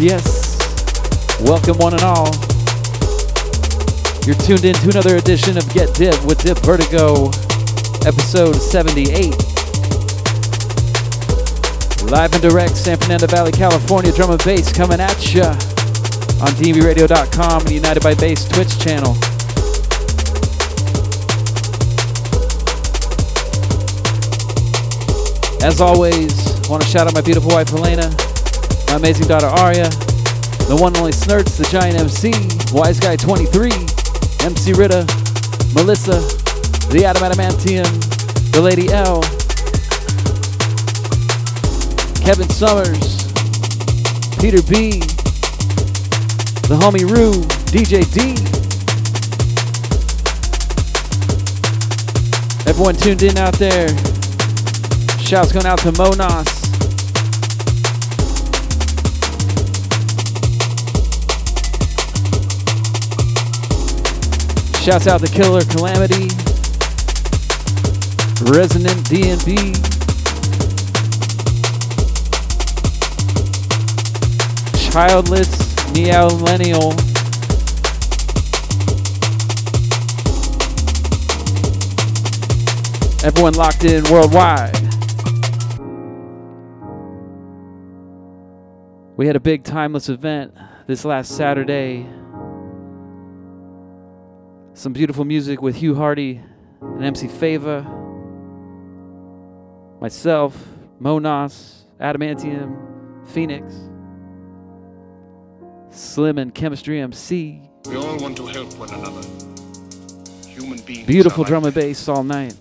yes. Welcome, one and all. You're tuned in to another edition of Get Dipped with Dip Vertigo, episode 78. Live and direct, San Fernando Valley, California, drum and bass coming at ya on dnbradio.com and United by Bass Twitch channel. As always, want to shout out my beautiful wife, Helena my amazing daughter Aria, the one and only Snurts, the giant MC, Wise Guy 23, MC Rita, Melissa, the Adam Adamantium, the Lady L, Kevin Summers, Peter B, the homie Rue, DJ D. Everyone tuned in out there. Shouts going out to Monos. Shouts out to Killer Calamity, Resonant DNB, Childless Neo Millennial. Everyone locked in worldwide. We had a big timeless event this last Saturday. Some beautiful music with Hugh Hardy and MC Fava. Myself, Monos, Adamantium, Phoenix, Slim and Chemistry MC. We all want to help one another. Human beings. Beautiful drum and bass all night.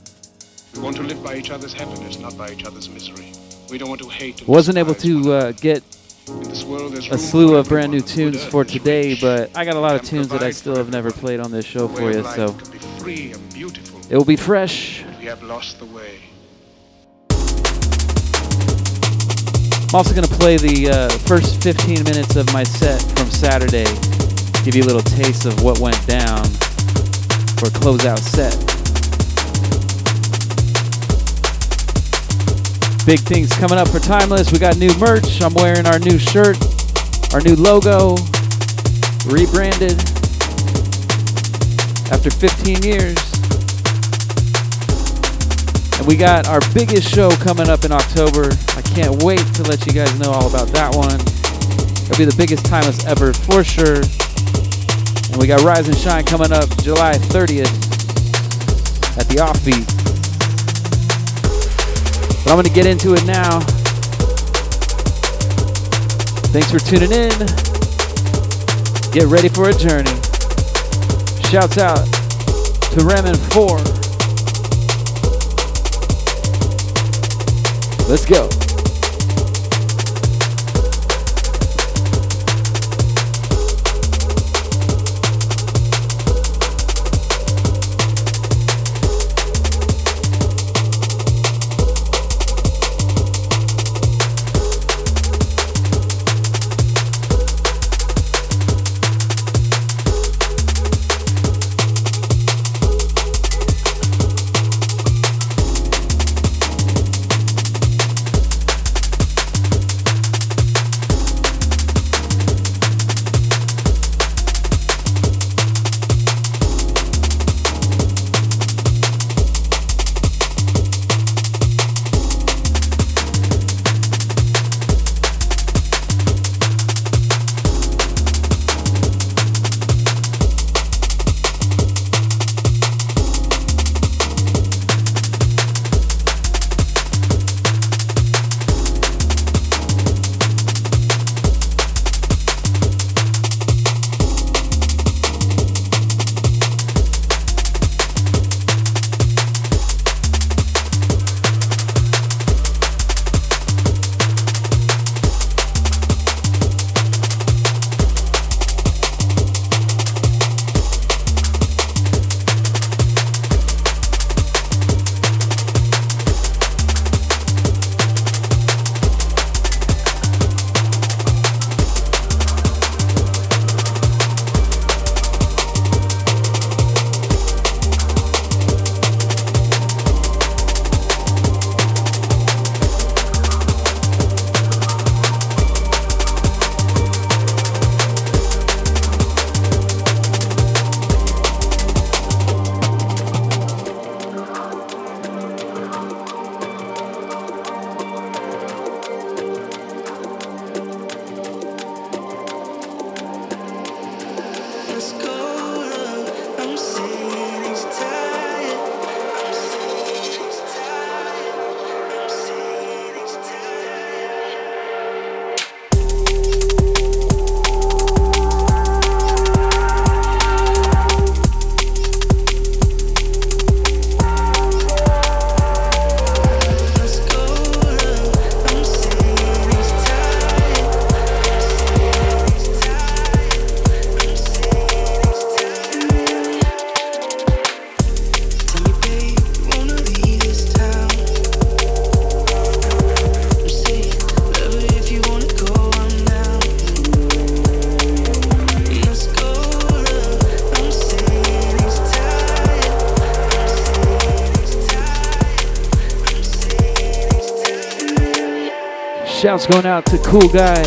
We want to live by each other's happiness, not by each other's misery. We don't want to hate. Wasn't able to uh, get In this world, there's a slew of brand new tunes for today, but I got a lot of tunes that I still have never played on this show for you, so can be free and beautiful. it will be fresh. We have lost the way. I'm also going to play the uh, first 15 minutes of my set from Saturday, give you a little taste of what went down for a closeout set. Big things coming up for Timeless. We got new merch. I'm wearing our new shirt, our new logo, rebranded after 15 years. And we got our biggest show coming up in October. I can't wait to let you guys know all about that one. It'll be the biggest timeless ever for sure. And we got Rise and Shine coming up July 30th at the Offbeat. But I'm going to get into it now. Thanks for tuning in. Get ready for a journey. Shouts out to Remen 4. Let's go. shouts going out to Cool Guy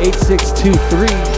8623.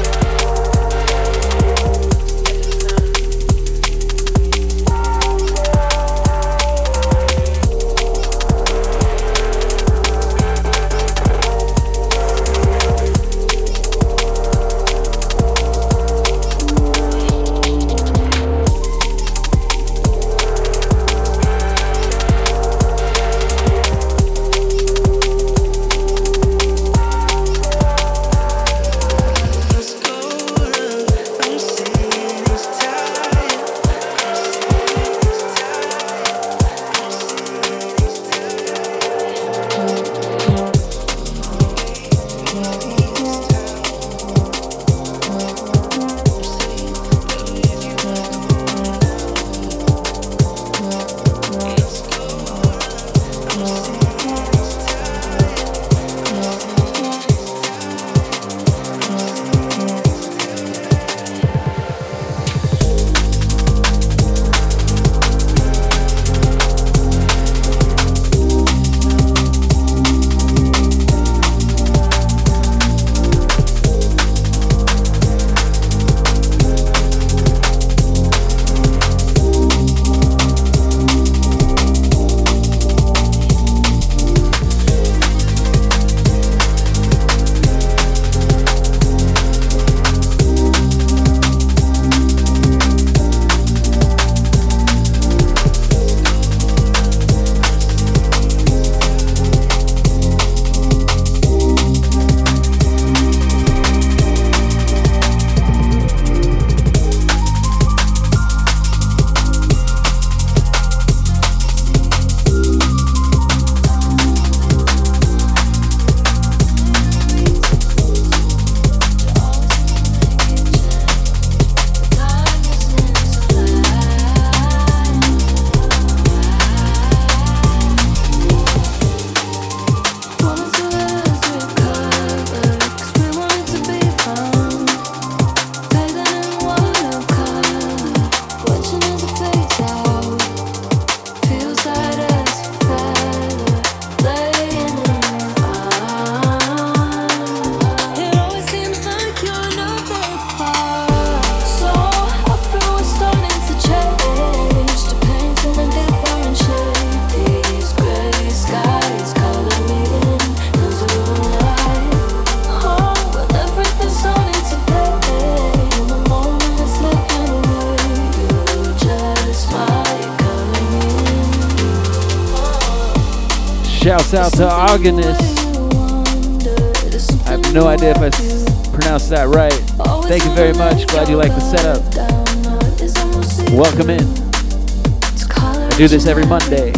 do this every Monday.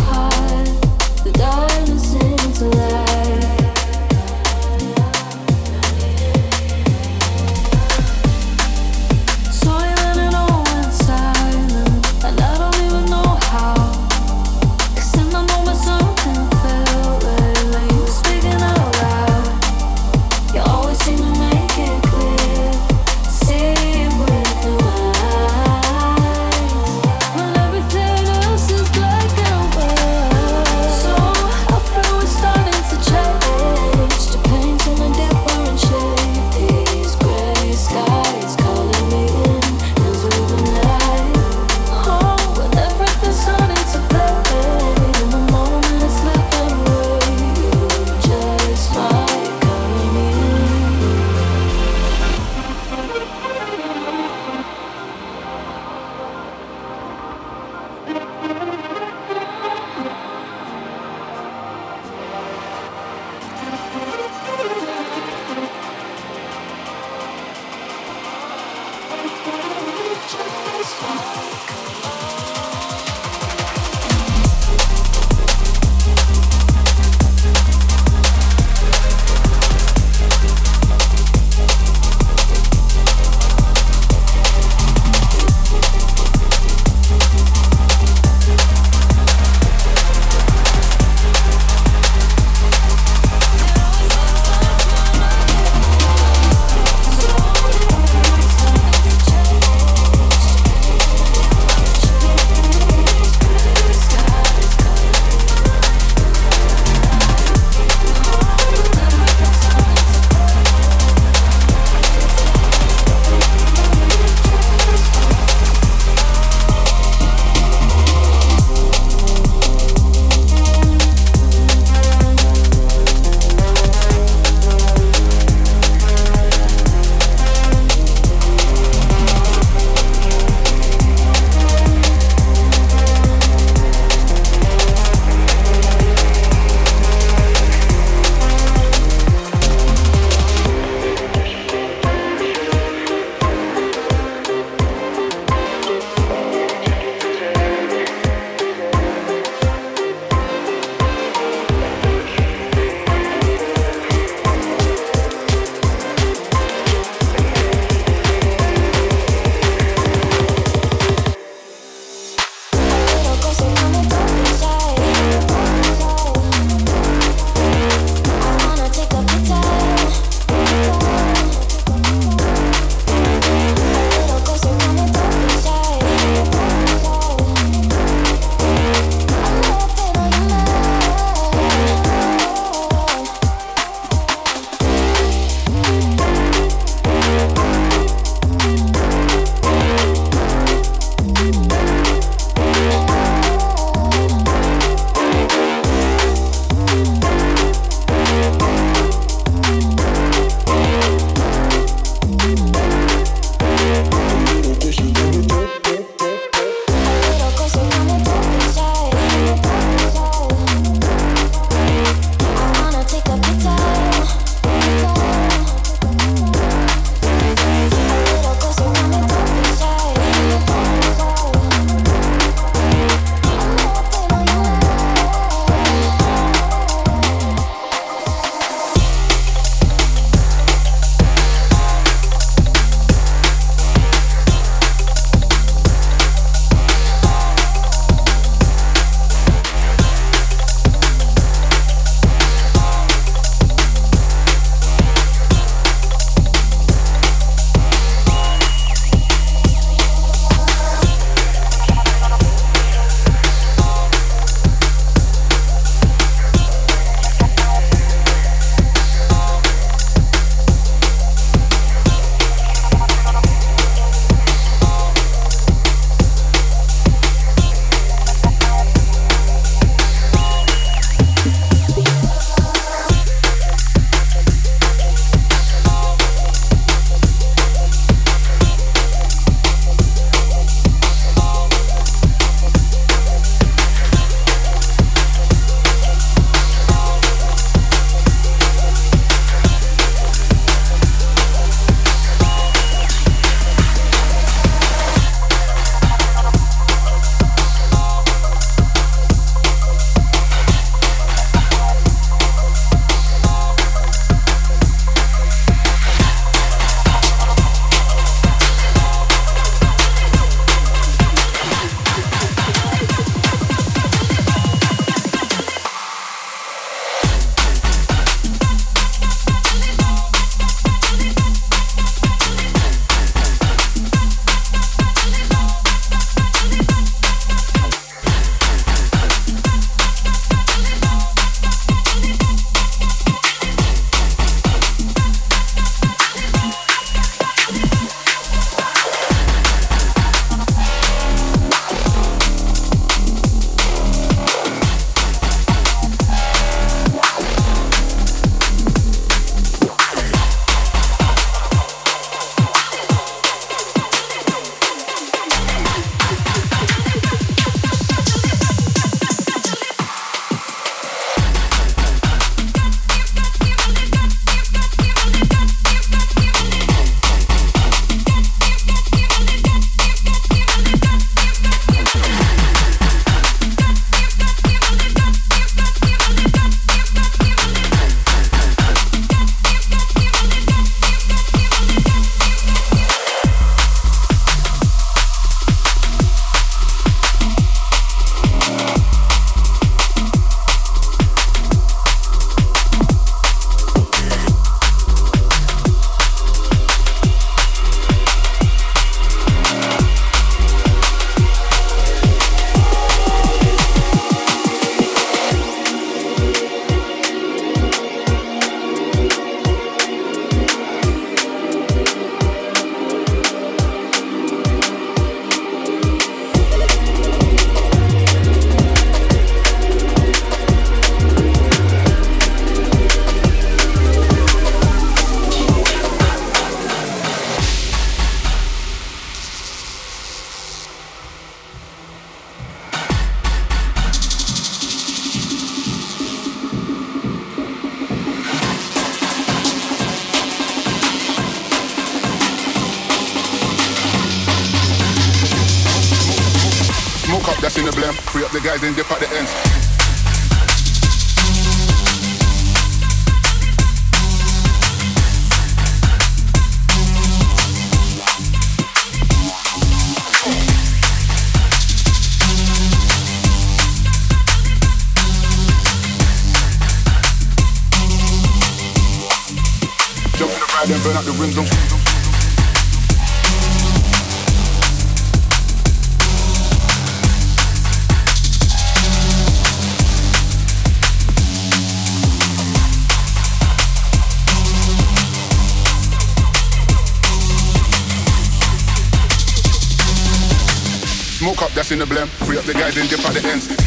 in the blem. Free up the guys in dip at the ends.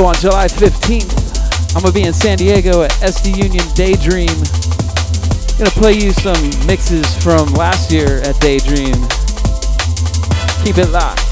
So on July 15th, I'm gonna be in San Diego at SD Union Daydream. Gonna play you some mixes from last year at Daydream. Keep it locked.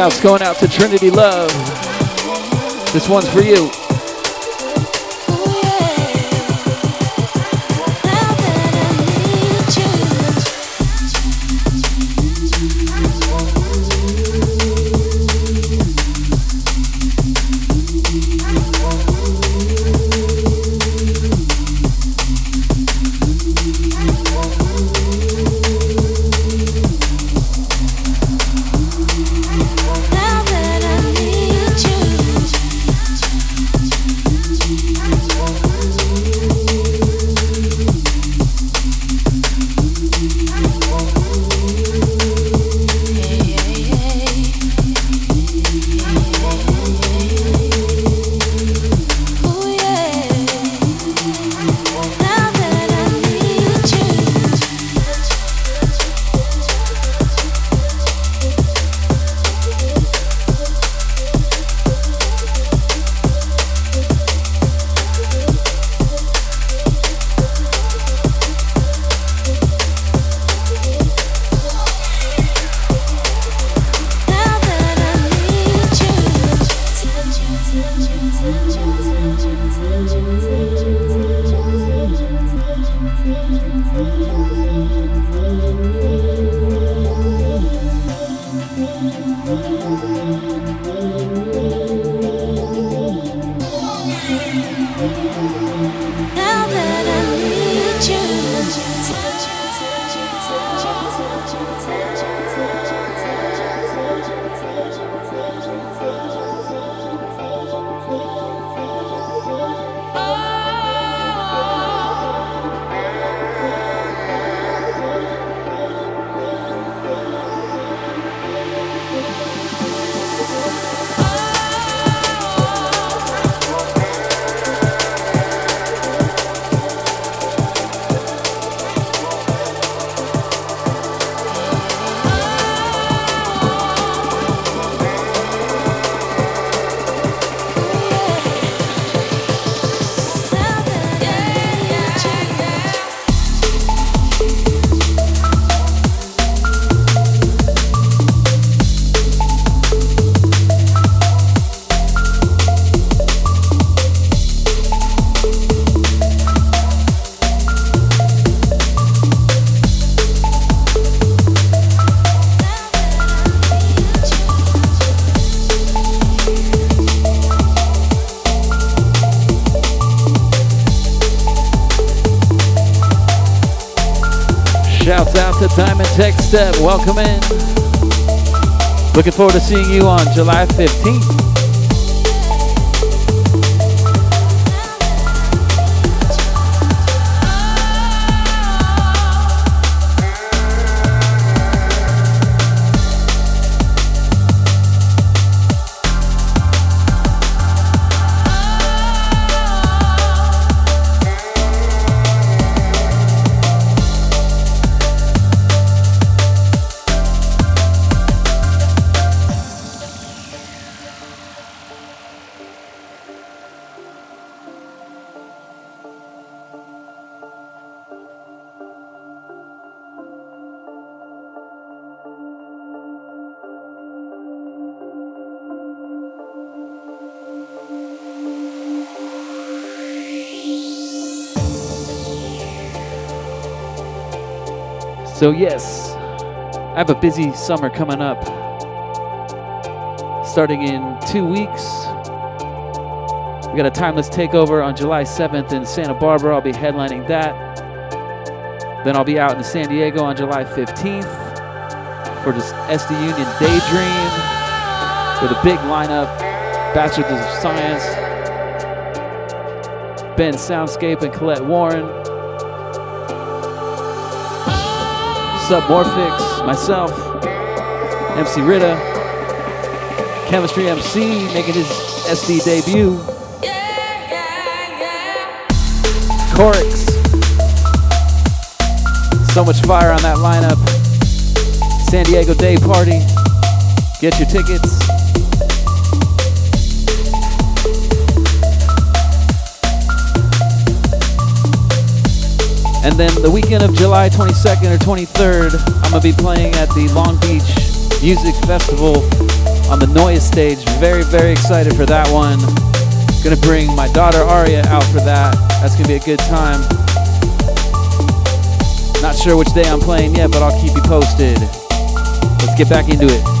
Going out to Trinity Love. This one's for you. Welcome in. Looking forward to seeing you on July 15th. So, yes, I have a busy summer coming up. Starting in two weeks, we got a timeless takeover on July 7th in Santa Barbara. I'll be headlining that. Then I'll be out in San Diego on July 15th for this SD Union Daydream with a big lineup Bachelors of Science, Ben Soundscape, and Colette Warren. Submorphics, myself, MC Rita, Chemistry MC making his SD debut. Corix. So much fire on that lineup. San Diego Day Party. Get your tickets. And then the weekend of July 22nd or 23rd, I'm going to be playing at the Long Beach Music Festival on the Noise stage. Very, very excited for that one. Gonna bring my daughter Aria out for that. That's gonna be a good time. Not sure which day I'm playing yet, but I'll keep you posted. Let's get back into it.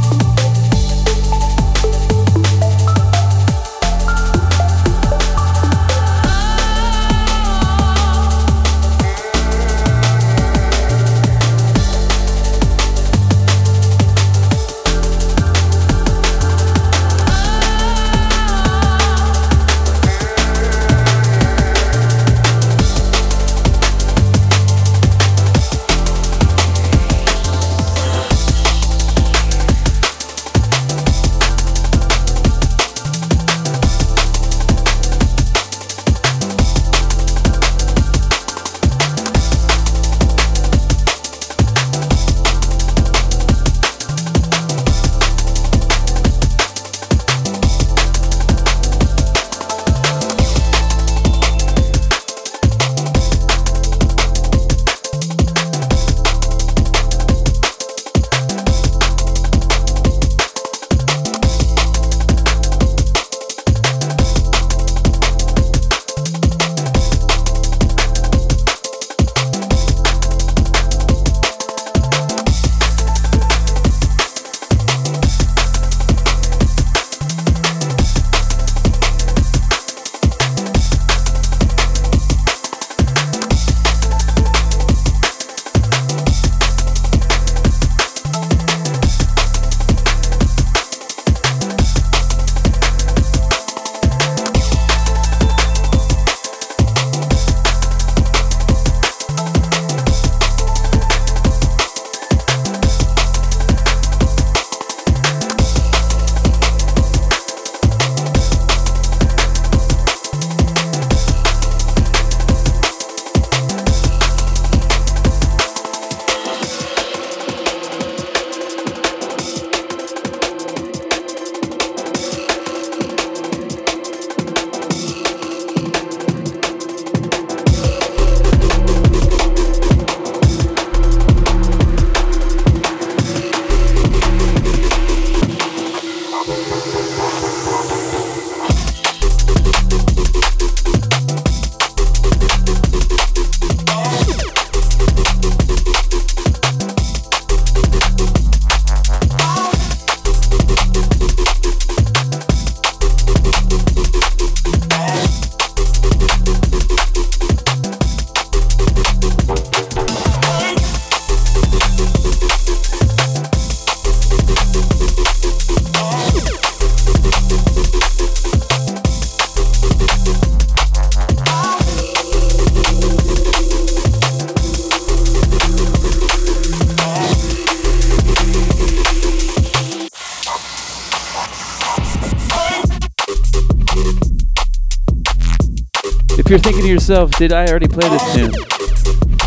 If you're thinking to yourself, did I already play this tune?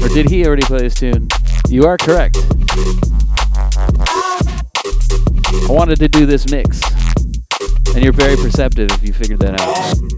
Or did he already play this tune? You are correct. I wanted to do this mix. And you're very perceptive if you figured that out.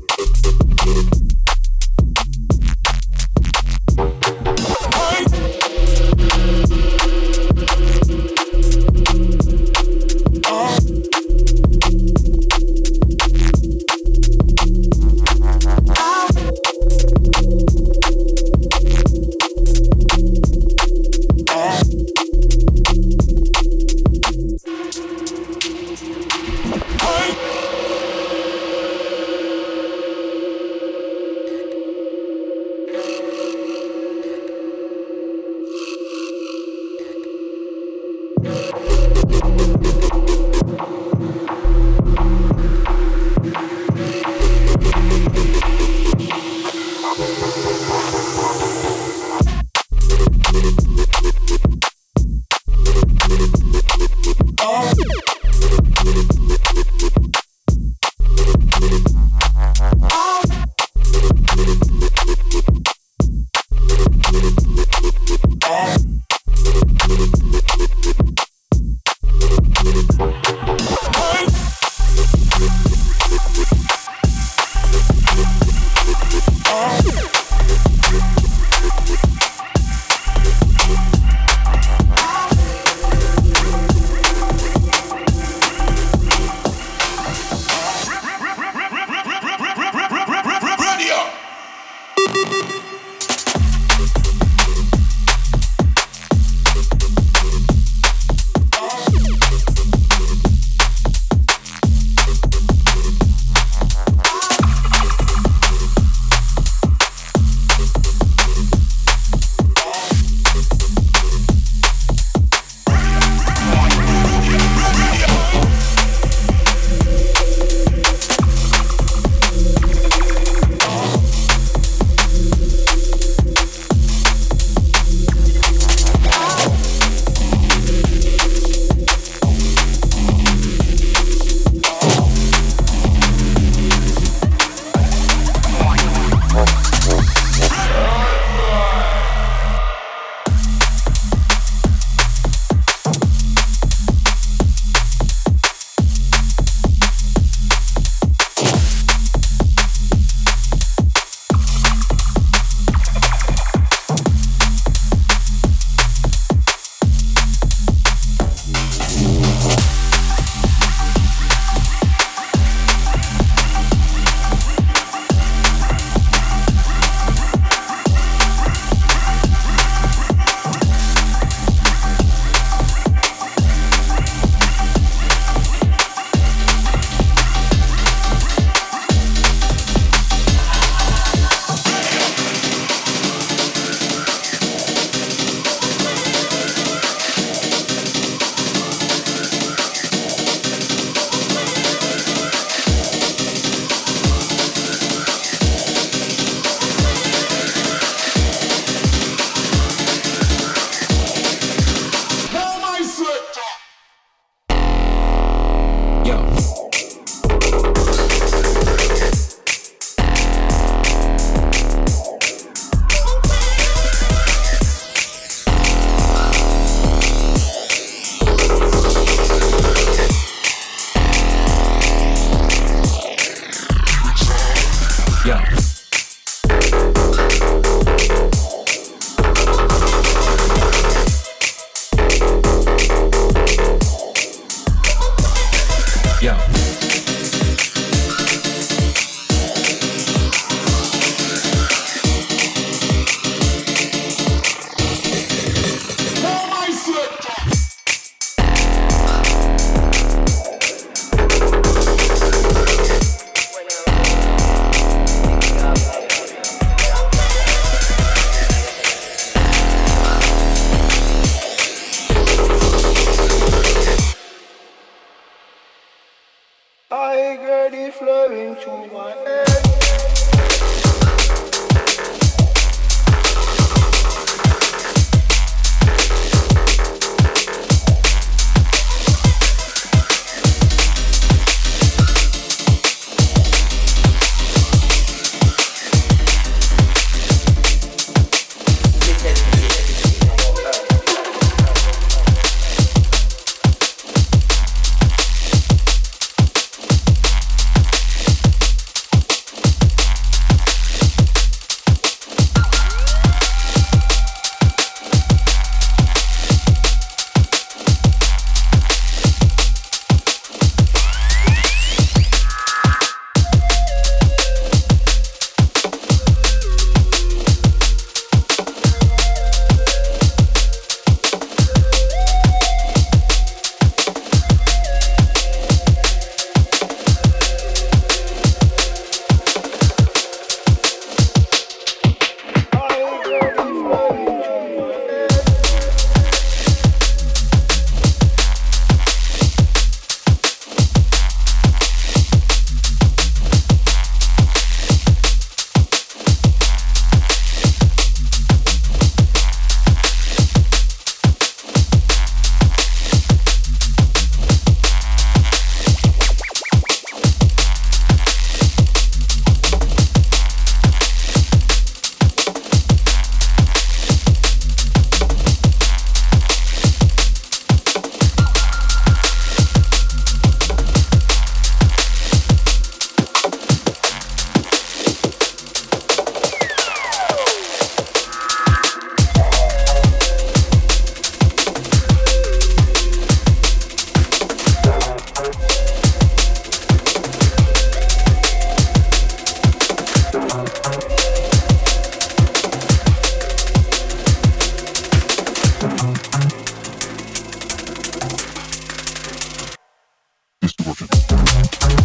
Only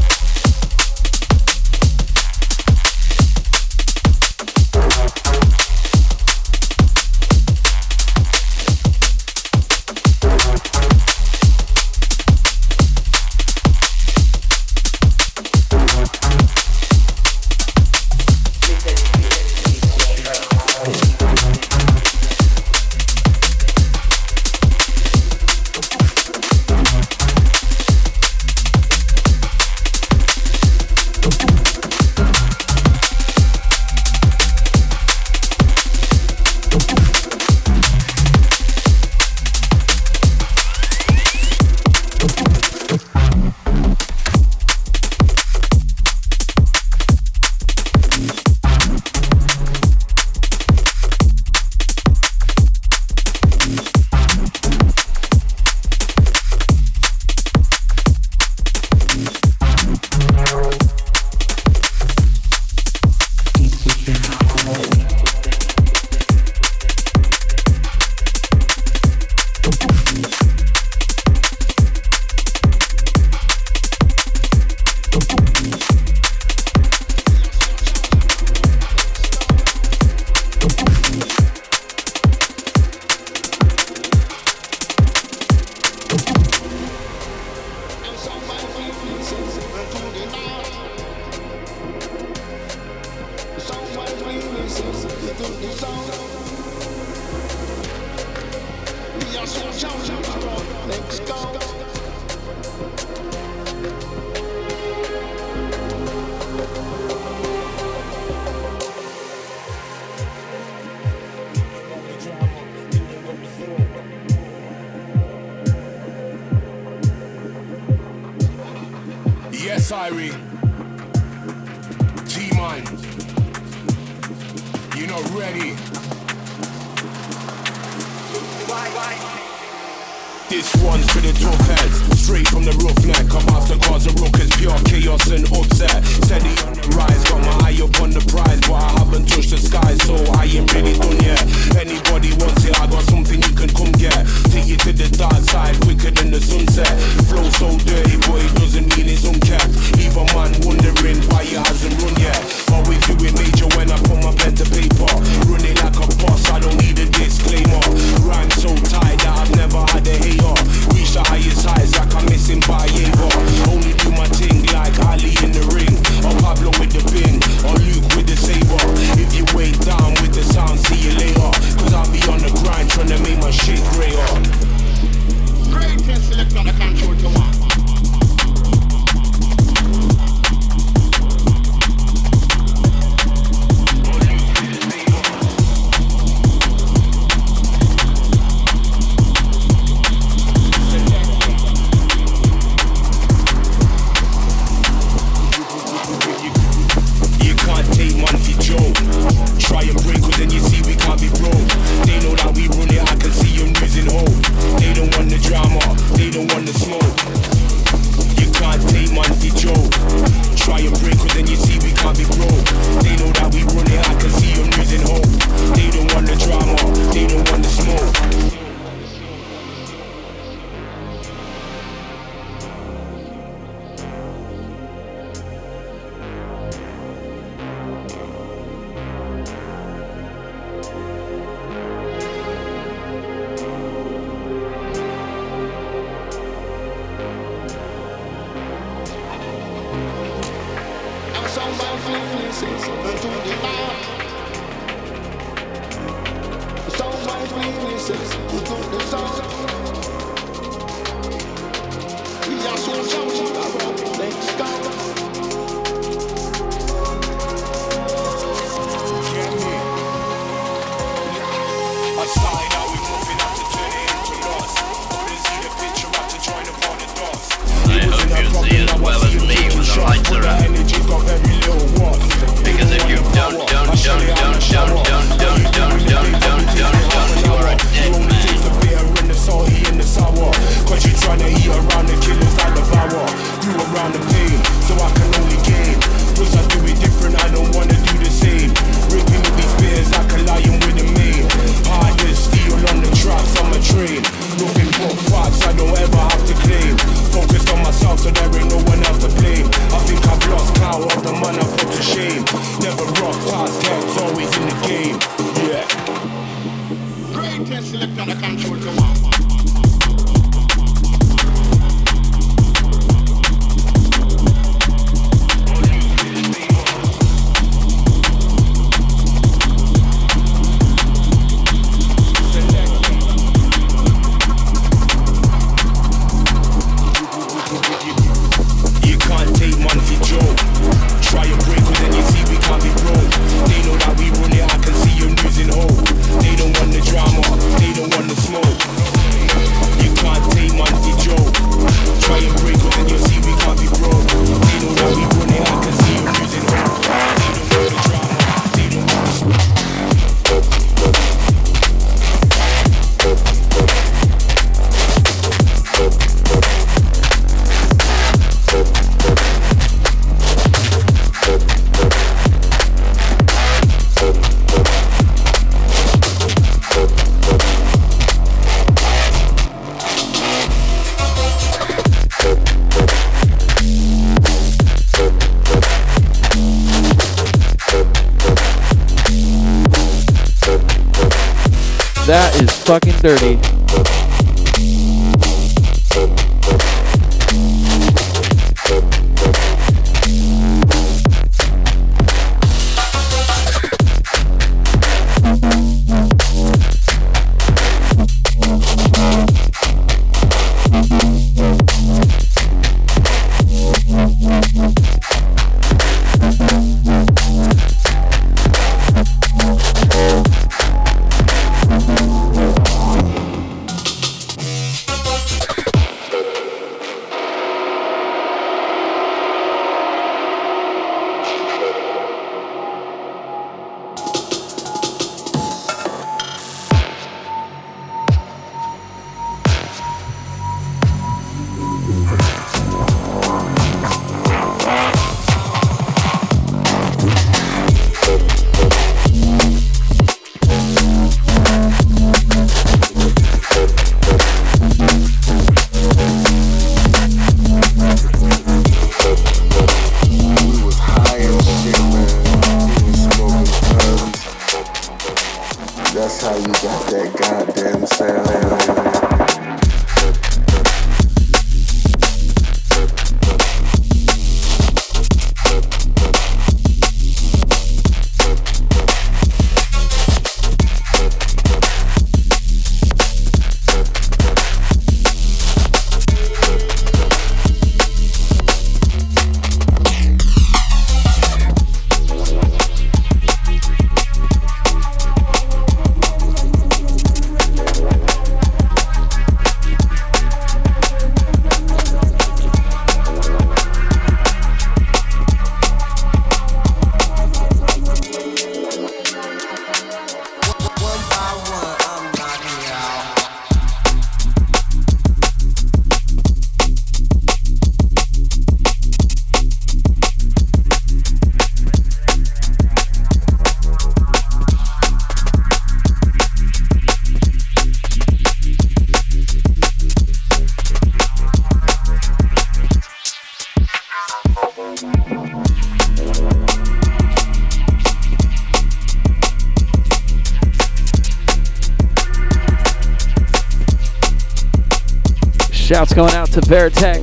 out to Veritech.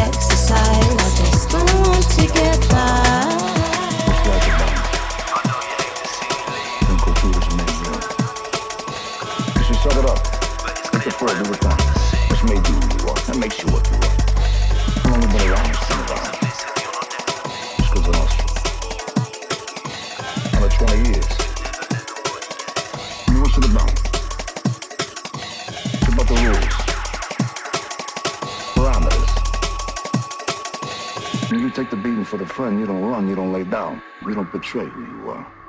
exercise. I just don't want to get by. friend, you don't run, you don't lay down, you don't betray who you are.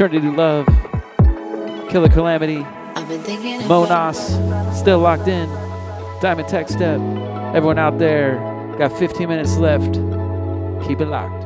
Trinity Love. Killer Calamity. Monas. Still locked in. Diamond Tech Step. Everyone out there, got 15 minutes left. Keep it locked.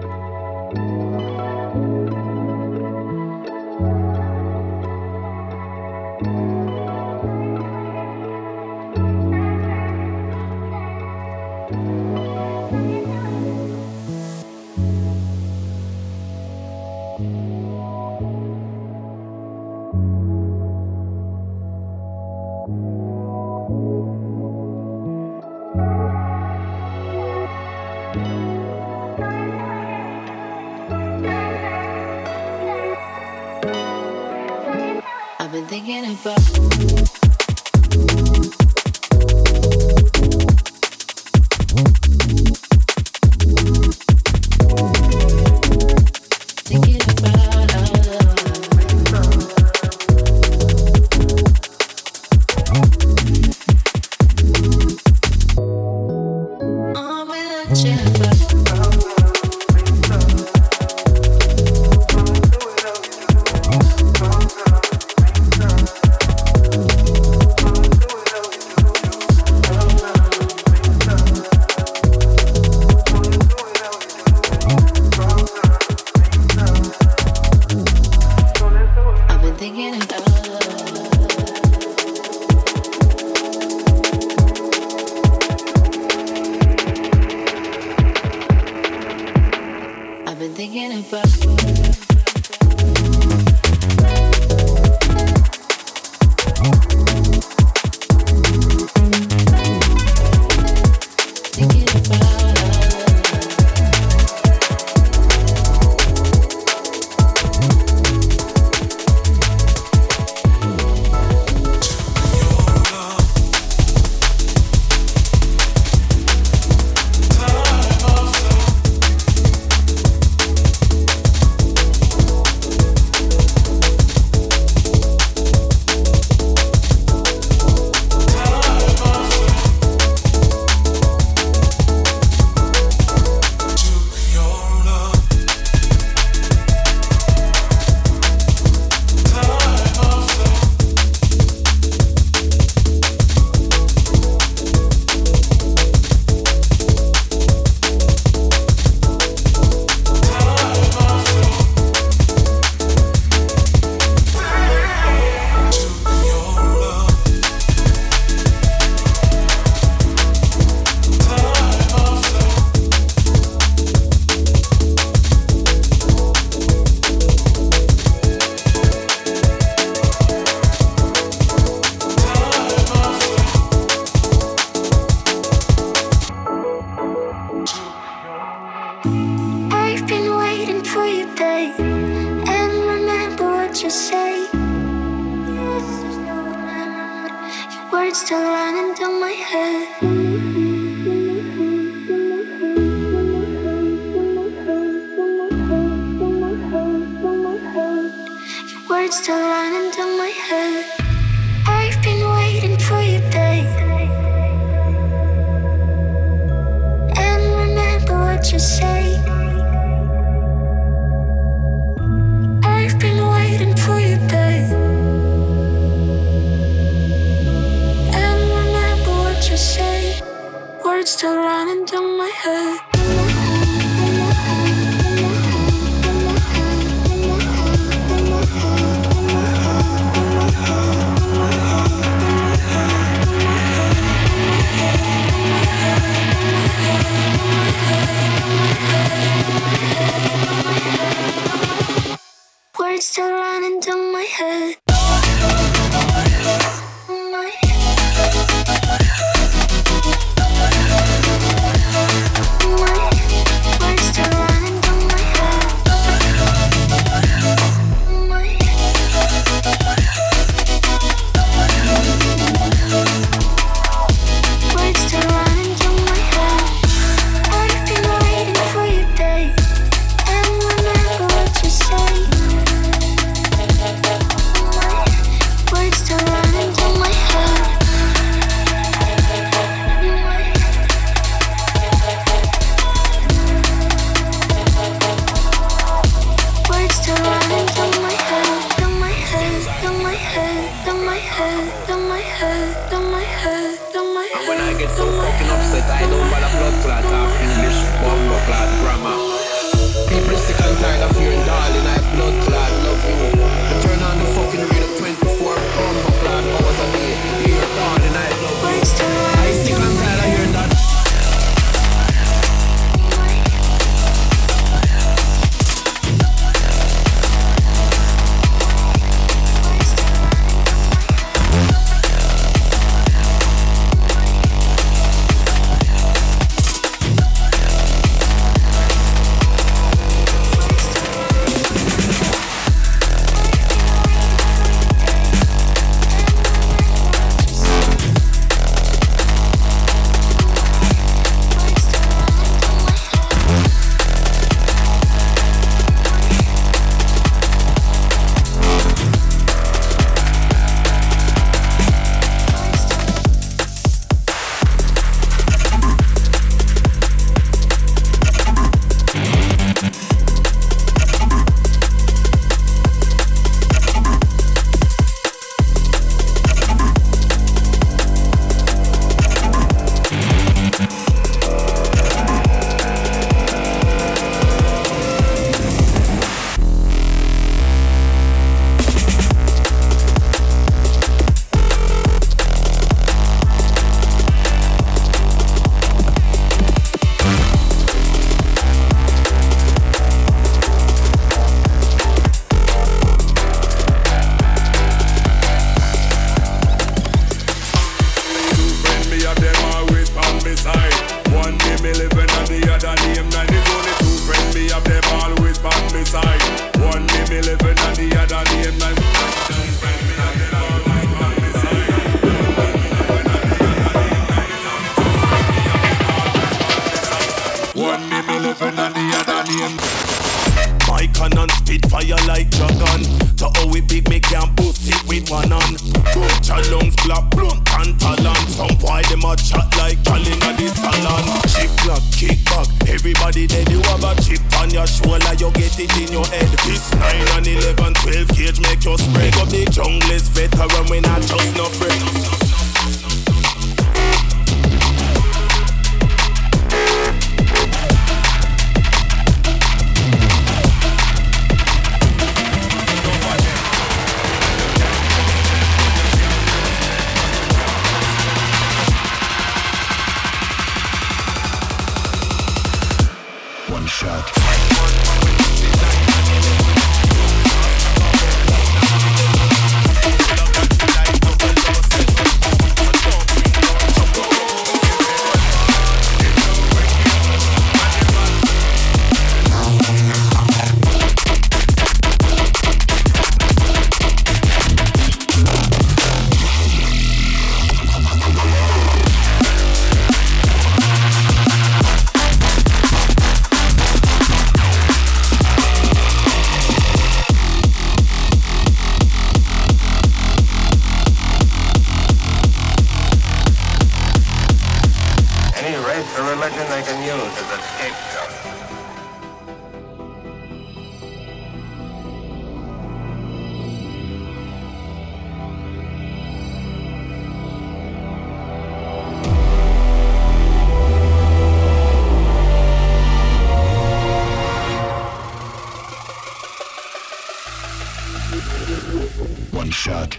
One shot.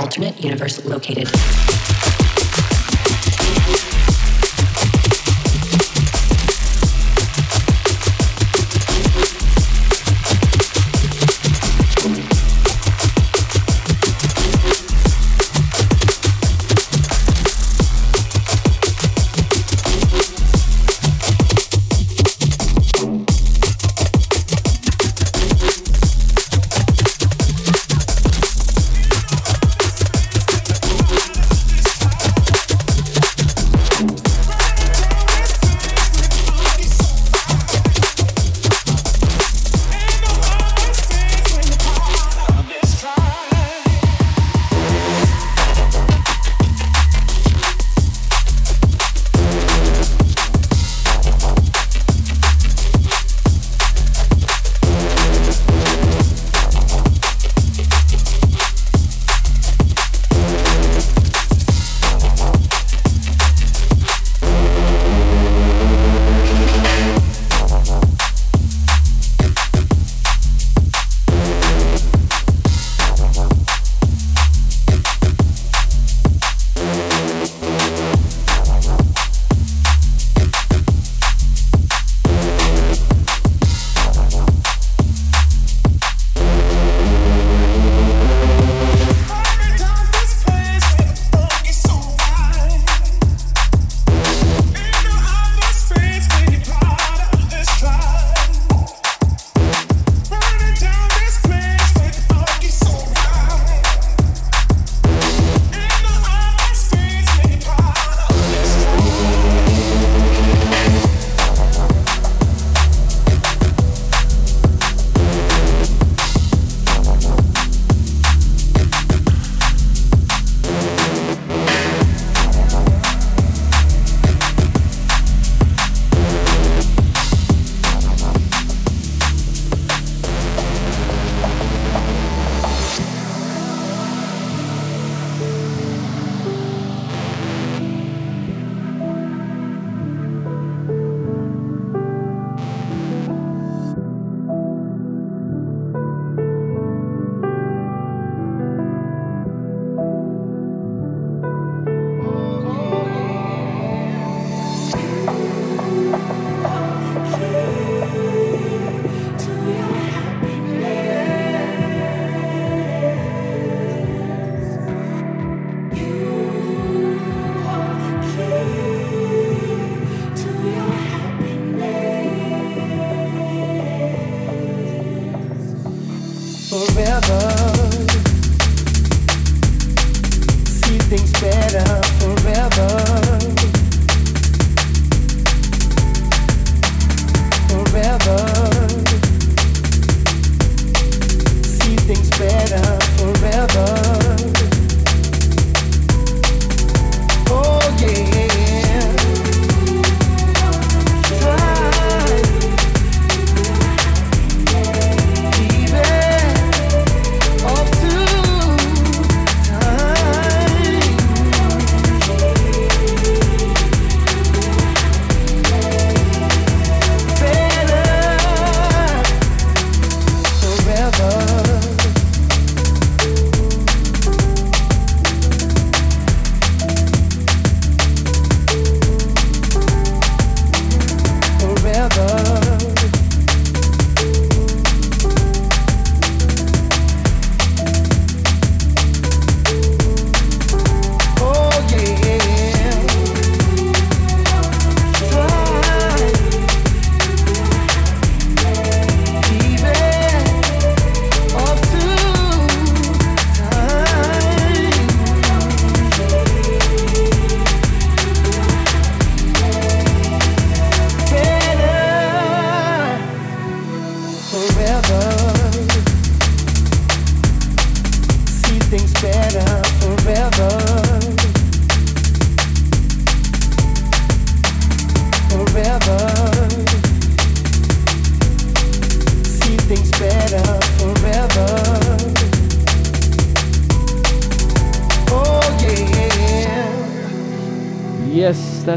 Alternate universe located.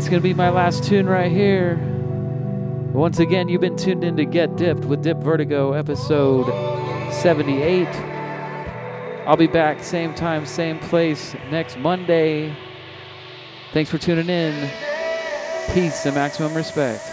That's going to be my last tune right here. Once again, you've been tuned in to Get Dipped with Dip Vertigo, episode 78. I'll be back same time, same place next Monday. Thanks for tuning in. Peace and maximum respect.